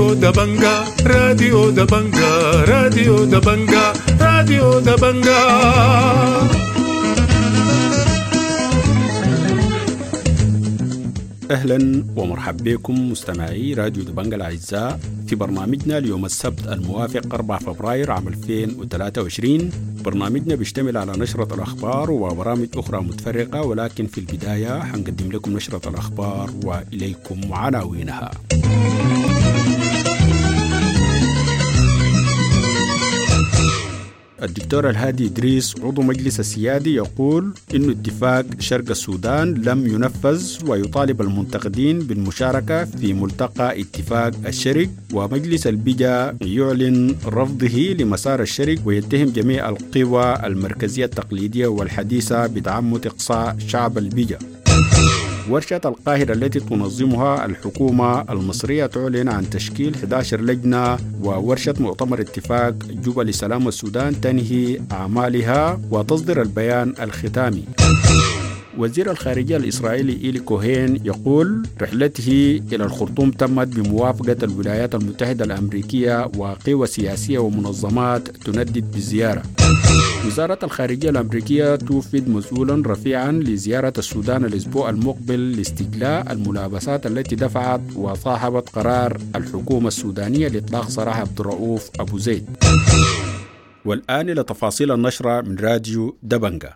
راديو دبنجا راديو دبنجا راديو دبنجا راديو دبنجا أهلا ومرحبا بكم مستمعي راديو دبنجا الأعزاء في برنامجنا اليوم السبت الموافق 4 فبراير عام 2023 برنامجنا بيشتمل على نشرة الأخبار وبرامج أخرى متفرقة ولكن في البداية حنقدم لكم نشرة الأخبار وإليكم عناوينها. الدكتور الهادي إدريس عضو مجلس السيادي يقول إن اتفاق شرق السودان لم ينفذ ويطالب المنتقدين بالمشاركة في ملتقى اتفاق الشرق ومجلس البيجا يعلن رفضه لمسار الشرق ويتهم جميع القوى المركزية التقليدية والحديثة بتعمد إقصاء شعب البيجا. ورشة القاهرة التي تنظمها الحكومة المصرية تعلن عن تشكيل 11 لجنة وورشة مؤتمر اتفاق جوبا لسلام السودان تنهي أعمالها وتصدر البيان الختامي. وزير الخارجية الإسرائيلي إيلي كوهين يقول رحلته إلى الخرطوم تمت بموافقة الولايات المتحدة الأمريكية وقوى سياسية ومنظمات تندد بالزيارة. وزارة الخارجية الأمريكية توفد مسؤولا رفيعا لزيارة السودان الأسبوع المقبل لاستجلاء الملابسات التي دفعت وصاحبت قرار الحكومة السودانية لإطلاق سراح عبد الرؤوف أبو زيد. والآن إلى تفاصيل النشرة من راديو دبنجا.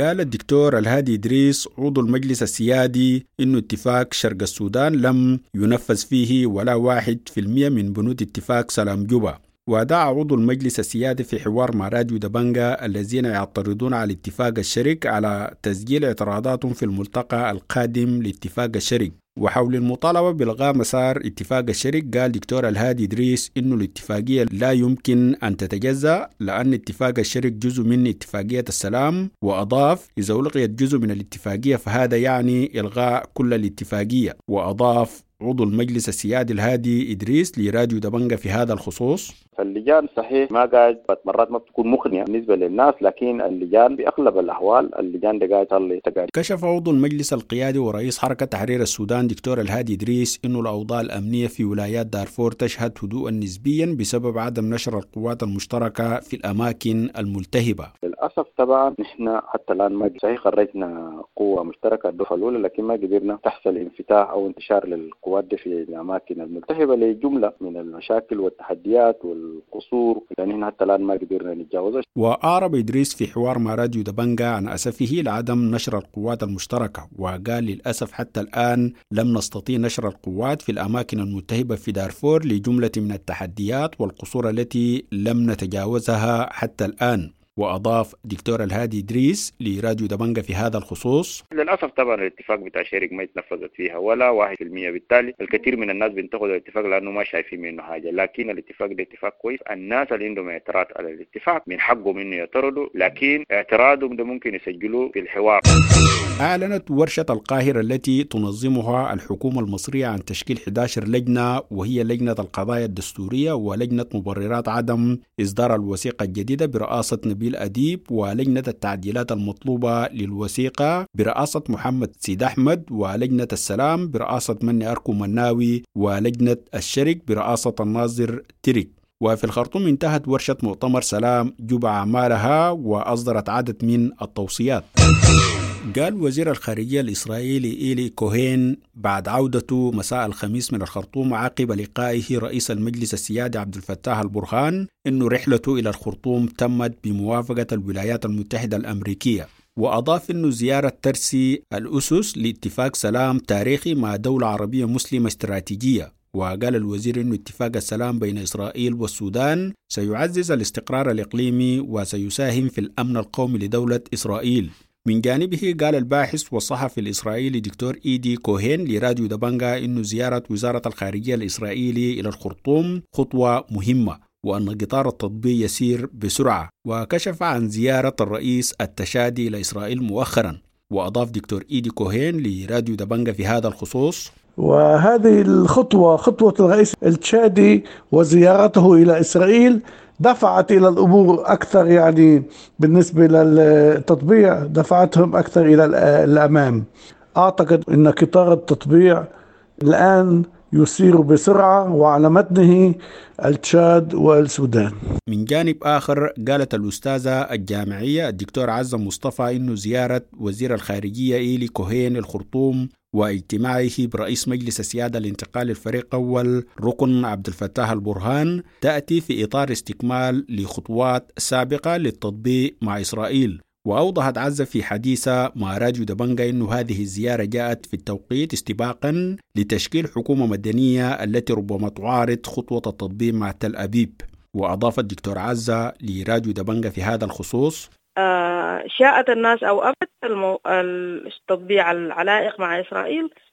قال الدكتور الهادي إدريس عضو المجلس السيادي إنه اتفاق شرق السودان لم ينفذ فيه ولا واحد في المية من بنود اتفاق سلام جوبا. ودعا عضو المجلس السيادي في حوار مع راديو دبنجا الذين يعترضون على اتفاق الشرق على تسجيل اعتراضاتهم في الملتقى القادم لاتفاق الشرق. وحول المطالبة بإلغاء مسار اتفاق الشرق قال دكتور الهادي إدريس إنه الاتفاقية لا يمكن أن تتجزأ لأن اتفاق الشرق جزء من اتفاقية السلام وأضاف إذا ألغيت جزء من الاتفاقية فهذا يعني إلغاء كل الاتفاقية وأضاف عضو المجلس السيادي الهادي إدريس لراديو دبنجا في هذا الخصوص. فاللجان صحيح ما قاعد مرات ما بتكون مقنعة بالنسبة للناس لكن اللجان بأغلب الأحوال اللجان دي قاعد تصلي تقارير كشف عضو المجلس القيادي ورئيس حركة تحرير السودان دكتور الهادي إدريس إنه الأوضاع الأمنية في ولايات دارفور تشهد هدوءا نسبيا بسبب عدم نشر القوات المشتركة في الأماكن الملتهبة. للأسف طبعا نحن حتى الآن ما صحيح خرجنا قوة مشتركة الدفعة الأولى لكن ما قدرنا تحصل انفتاح أو انتشار للقوات دي في الأماكن الملتهبة لجملة من المشاكل والتحديات والقصور. يعني نحن حتى الآن ما قدرنا نتجاوزها. وأعرب إدريس في حوار مع راديو دبنجا عن أسفه لعدم نشر القوات المشتركة وقال للأسف حتى الآن لم نستطيع نشر القوات في الأماكن الملتهبة في دارفور لجملة من التحديات والقصور التي لم نتجاوزها حتى الآن. وأضاف دكتور الهادي إدريس لراديو دبنجا في هذا الخصوص. للأسف طبعا الاتفاق بتاع الشريك ما يتنفذت فيها ولا واحد في المية. بالتالي الكثير من الناس بينتقدوا الاتفاق لأنه ما شايفين منه حاجة. لكن الاتفاق ده اتفاق كويس. الناس اللي عندهم اعتراض على الاتفاق من حقهم إنه يعترضوا. لكن اعتراضهم ده ممكن يسجلوه في الحوار. أعلنت ورشة القاهرة التي تنظمها الحكومة المصرية عن تشكيل 11 لجنة وهي لجنة القضايا الدستورية ولجنة مبررات عدم إصدار الوثيقة الجديدة برئاسة نبيل أديب ولجنة التعديلات المطلوبة للوثيقة برئاسة محمد سيد أحمد ولجنة السلام برئاسة مني أركو مناوي ولجنة الشرك برئاسة الناظر تريك. وفي الخرطوم انتهت ورشة مؤتمر سلام جوبا أعمالها وأصدرت عدد من التوصيات. قال وزير الخارجية الإسرائيلي إيلي كوهين بعد عودته مساء الخميس من الخرطوم عقب لقائه رئيس المجلس السيادي عبد الفتاح البرهان أن رحلته إلى الخرطوم تمت بموافقة الولايات المتحدة الأمريكية. وأضاف أن زيارة ترسي الأسس لاتفاق سلام تاريخي مع دولة عربية مسلمة استراتيجية. وقال الوزير أن اتفاق السلام بين إسرائيل والسودان سيعزز الاستقرار الإقليمي وسيساهم في الأمن القومي لدولة إسرائيل. من جانبه قال الباحث والصحفي الإسرائيلي دكتور إيدي كوهين لراديو دبنجا إنه زيارة وزارة الخارجية الإسرائيلي إلى الخرطوم خطوة مهمة وأن قطار التطبيق يسير بسرعة وكشف عن زيارة الرئيس التشادي إلى إسرائيل مؤخرا. وأضاف دكتور إيدي كوهين لراديو دبنجا في هذا الخصوص وهذه الخطوة خطوة الرئيس التشادي وزيارته إلى إسرائيل دفعت إلى الأمور أكثر يعني بالنسبة للتطبيع دفعتهم أكثر إلى الأمام. أعتقد أن قطار التطبيع الآن يسير بسرعة وعلى متنه التشاد والسودان. من جانب آخر قالت الأستاذة الجامعية الدكتور عزة مصطفى إنه زيارة وزير الخارجية إيلي كوهين الخرطوم واجتماعه برئيس مجلس السيادة الانتقال الفريق أول ركن عبد الفتاح البرهان تأتي في إطار استكمال لخطوات سابقة للتطبيق مع إسرائيل. وأوضحت عزة في حديثة مع راديو دبنجا أن هذه الزيارة جاءت في التوقيت استباقا لتشكيل حكومة مدنية التي ربما تعارض خطوة التطبيق مع تل أبيب. وأضافت دكتور عزة لراديو دبنجا في هذا الخصوص شاءت الناس أو أبت. التطبيع العلائق مع إسرائيل آه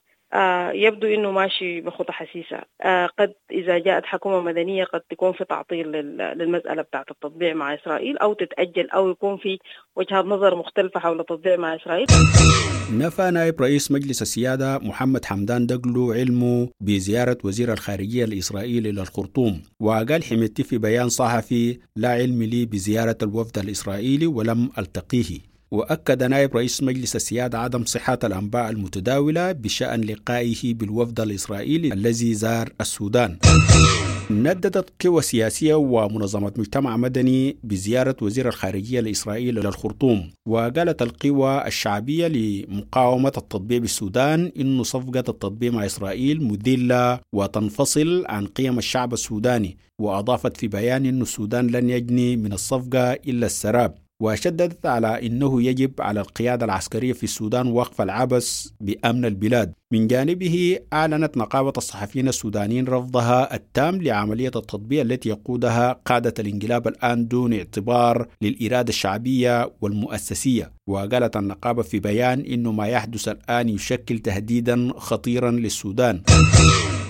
يبدو إنه ماشي بخطى حسيسة. آه قد إذا جاءت حكومة مدنية قد تكون في تعطيل للمسألة بتاعت التطبيع مع إسرائيل أو تتأجل أو يكون في وجهات نظر مختلفة حول التطبيع مع إسرائيل. نفى نائب رئيس مجلس السيادة محمد حمدان دقلو علمه بزيارة وزير الخارجية الإسرائيلي للخرطوم وقال حميدتي في بيان صحفي لا علم لي بزيارة الوفد الإسرائيلي ولم ألتقيه. وأكد نائب رئيس مجلس السيادة عدم صحة الأنباء المتداولة بشأن لقائه بالوفد الإسرائيلي الذي زار السودان. نددت قوى سياسية ومنظمة مجتمع مدني بزيارة وزير الخارجية الإسرائيلي للخرطوم وقالت القوى الشعبية لمقاومة التطبيع بالسودان إن صفقة التطبيع مع إسرائيل مذلة وتنفصل عن قيم الشعب السوداني وأضافت في بيان أن السودان لن يجني من الصفقة إلا السراب. وشددت على إنه يجب على القيادة العسكرية في السودان وقف العبث بأمن البلاد. من جانبه أعلنت نقابة الصحفيين السودانيين رفضها التام لعملية التطبيع التي يقودها قادة الانقلاب الآن دون اعتبار للإرادة الشعبية والمؤسسية. وقالت النقابة في بيان إنه ما يحدث الآن يشكل تهديدا خطيرا للسودان.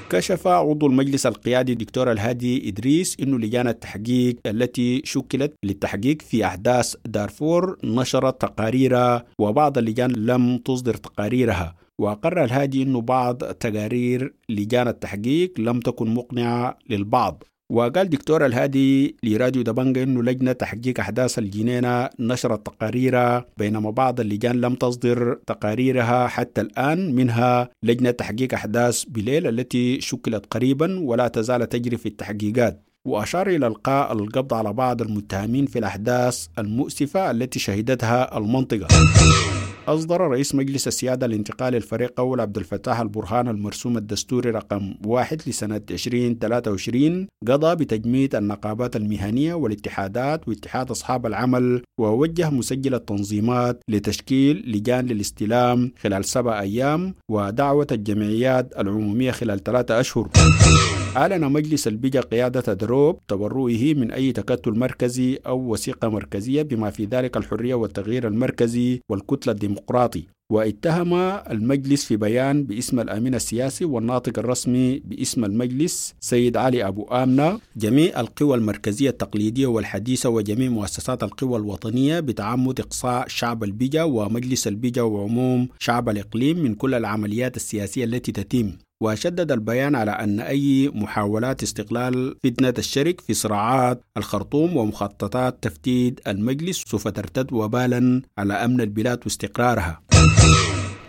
كشف عضو المجلس القيادي دكتور الهادي إدريس أن لجان التحقيق التي شكلت للتحقيق في أحداث دارفور نشرت تقاريرها وبعض اللجان لم تصدر تقاريرها. وأقر الهادي أن بعض تقارير لجان التحقيق لم تكن مقنعة للبعض. وقال دكتور الهادي لراديو دبنجا إنه لجنة تحقيق أحداث الجنينة نشرت تقاريرها بينما بعض اللجان لم تصدر تقاريرها حتى الآن منها لجنة تحقيق أحداث بليل التي شكلت قريبا ولا تزال تجري في التحقيقات. وأشار إلى إلقاء القبض على بعض المتهمين في الأحداث المؤسفة التي شهدتها المنطقة. أصدر رئيس مجلس السيادة الانتقالي الفريق أول عبد الفتاح البرهان المرسوم الدستوري رقم واحد لسنة 2023 قضى بتجميد النقابات المهنية والاتحادات واتحاد أصحاب العمل ووجه مسجل التنظيمات لتشكيل لجان للاستلام خلال سبع أيام ودعوة الجمعيات العمومية خلال ثلاثة أشهر. أعلن مجلس البيجا قيادة دروب تبرؤه من أي تكتل مركزي أو وثيقة مركزية بما في ذلك الحرية والتغيير المركزي والكتلة الديمقراطية. واتهم المجلس في بيان باسم الأمين السياسي والناطق الرسمي باسم المجلس سيد علي أبو آمنة. جميع القوى المركزية التقليدية والحديثة وجميع مؤسسات القوى الوطنية بتعمد إقصاء شعب البيجا ومجلس البيجا وعموم شعب الإقليم من كل العمليات السياسية التي تتم. وشدد البيان على أن أي محاولات استغلال فتنة الشرك في صراعات الخرطوم ومخططات تفتيت المجلس سوف ترتد وبالا على أمن البلاد واستقرارها.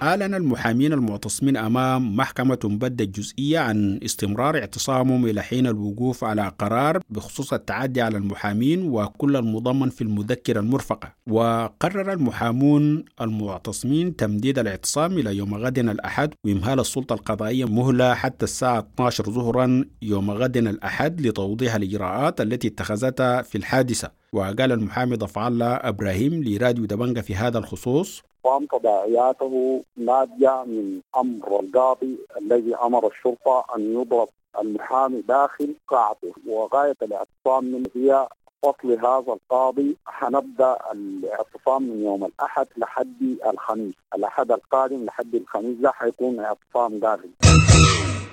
أعلن المحامين المعتصمين أمام محكمة مبدة الجزئية عن استمرار اعتصامهم إلى حين الوقوف على قرار بخصوص التعدي على المحامين وكل المضمن في المذكرة المرفقة. وقرر المحامون المعتصمين تمديد الاعتصام إلى يوم غد الأحد وإمهال السلطة القضائية مهلة حتى الساعة 12 ظهرا يوم غد الأحد لتوضيح الإجراءات التي اتخذتها في الحادثة. وقال المحامي ضفع الله إبراهيم لراديو دبنجة في هذا الخصوص قام تداعياته ناتجة من أمر القاضي الذي أمر الشرطة أن يضرب المحامي داخل قاعته وغاية الاعتصام منه هي فصل هذا القاضي حنبدا الاعتصام من يوم الأحد لحد الخميس، الأحد القادم لحد الخميس ده حيكون اعتصام داخلي.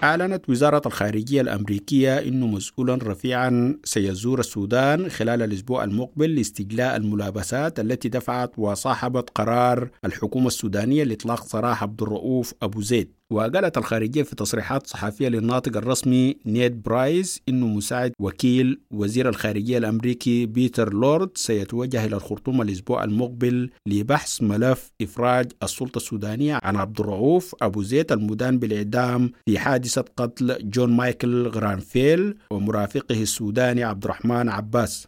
أعلنت وزارة الخارجية الأمريكية أنه مسؤولا رفيعا سيزور السودان خلال الأسبوع المقبل لاستجلاء الملابسات التي دفعت وصاحبت قرار الحكومة السودانية لإطلاق سراح عبد الرؤوف أبو زيد. وقالت الخارجية في تصريحات صحفية للناطق الرسمي نيد برايس إنه مساعد وكيل وزير الخارجية الأمريكي بيتر لورد سيتوجه إلى الخرطوم الأسبوع المقبل لبحث ملف إفراج السلطة السودانية عن عبد الرؤوف أبو زيد المدان بالإعدام في حادثة قتل جون مايكل غرانفيل ومرافقه السوداني عبد الرحمن عباس.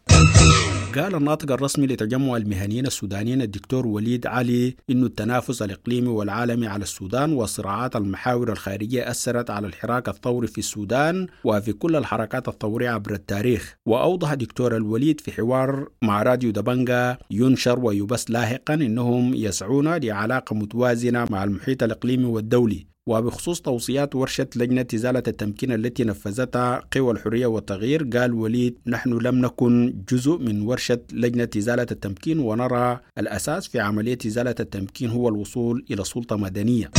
قال الناطق الرسمي لتجمع المهنيين السودانيين الدكتور وليد علي إنه التنافس الإقليمي والعالمي على السودان وصراعات المحاور الخارجية أثرت على الحراك الثوري في السودان وفي كل الحركات الثورية عبر التاريخ. وأوضح دكتور الوليد في حوار مع راديو دبنقا ينشر ويبث لاحقا إنهم يسعون لعلاقة متوازنة مع المحيط الإقليمي والدولي. وبخصوص توصيات ورشة لجنة إزالة التمكين التي نفذتها قوى الحرية والتغيير قال وليد نحن لم نكن جزء من ورشة لجنة إزالة التمكين ونرى الأساس في عملية إزالة التمكين هو الوصول إلى سلطة مدنية.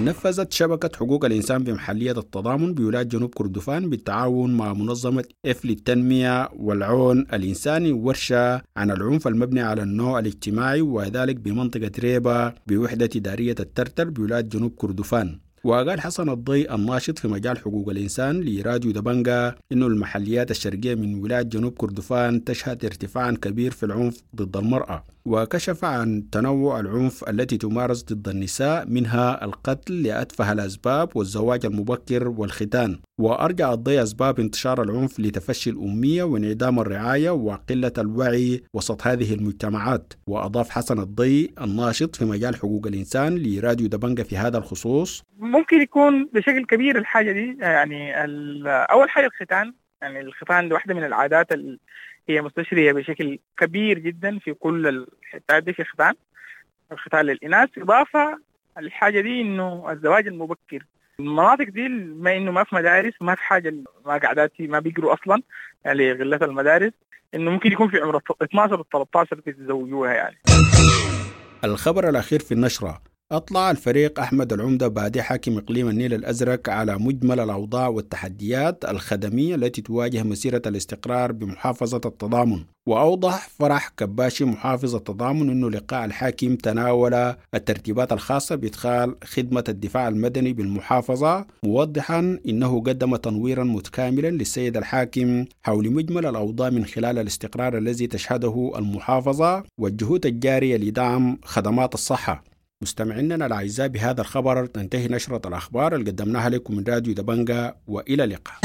نفذت شبكة حقوق الإنسان بمحلية التضامن بولاية جنوب كردفان بالتعاون مع منظمة إف للتنمية والعون الإنساني ورشة عن العنف المبني على النوع الاجتماعي وذلك بمنطقة ريبة بوحدة إدارية الترتر بولاية جنوب كردفان. وقال حسن الضي الناشط في مجال حقوق الإنسان لراديو دبنجا إنه المحليات الشرقية من ولاية جنوب كردفان تشهد ارتفاعا كبير في العنف ضد المرأة. وكشف عن تنوع العنف التي تمارس ضد النساء منها القتل لأتفه الأسباب والزواج المبكر والختان. وأرجع الضي أسباب انتشار العنف لتفشي الأمية وانعدام الرعاية وقلة الوعي وسط هذه المجتمعات. وأضاف حسن الضي الناشط في مجال حقوق الإنسان لراديو دبنجا في هذا الخصوص. ممكن يكون بشكل كبير الحاجة دي يعني أول حاجة الختان يعني الختان واحدة من العادات ال هي مستشرية بشكل كبير جدا في كل الحتات دي في ختان الختان للإناث. إضافة الحاجة دي إنه الزواج المبكر. المناطق دي ما إنه ما في مدارس ما في حاجة ما قعدات ما بيقروا أصلا يعني غلة المدارس. إنه ممكن يكون في عمر 12 و 13 بيتزوجوها يعني. الخبر الأخير في النشرة. أطلع الفريق أحمد العمدة بادي حاكم إقليم النيل الأزرق على مجمل الأوضاع والتحديات الخدمية التي تواجه مسيرة الاستقرار بمحافظة التضامن. وأوضح فرح كباشي محافظ التضامن أنه لقاء الحاكم تناول الترتيبات الخاصة بإدخال خدمة الدفاع المدني بالمحافظة موضحا أنه قدم تنويرا متكاملا للسيد الحاكم حول مجمل الأوضاع من خلال الاستقرار الذي تشهده المحافظة والجهود الجارية لدعم خدمات الصحة. مستمعينا الأعزاء بهذا الخبر. تنتهي نشرة الأخبار اللي قدمناها لكم من راديو دبنجا وإلى اللقاء.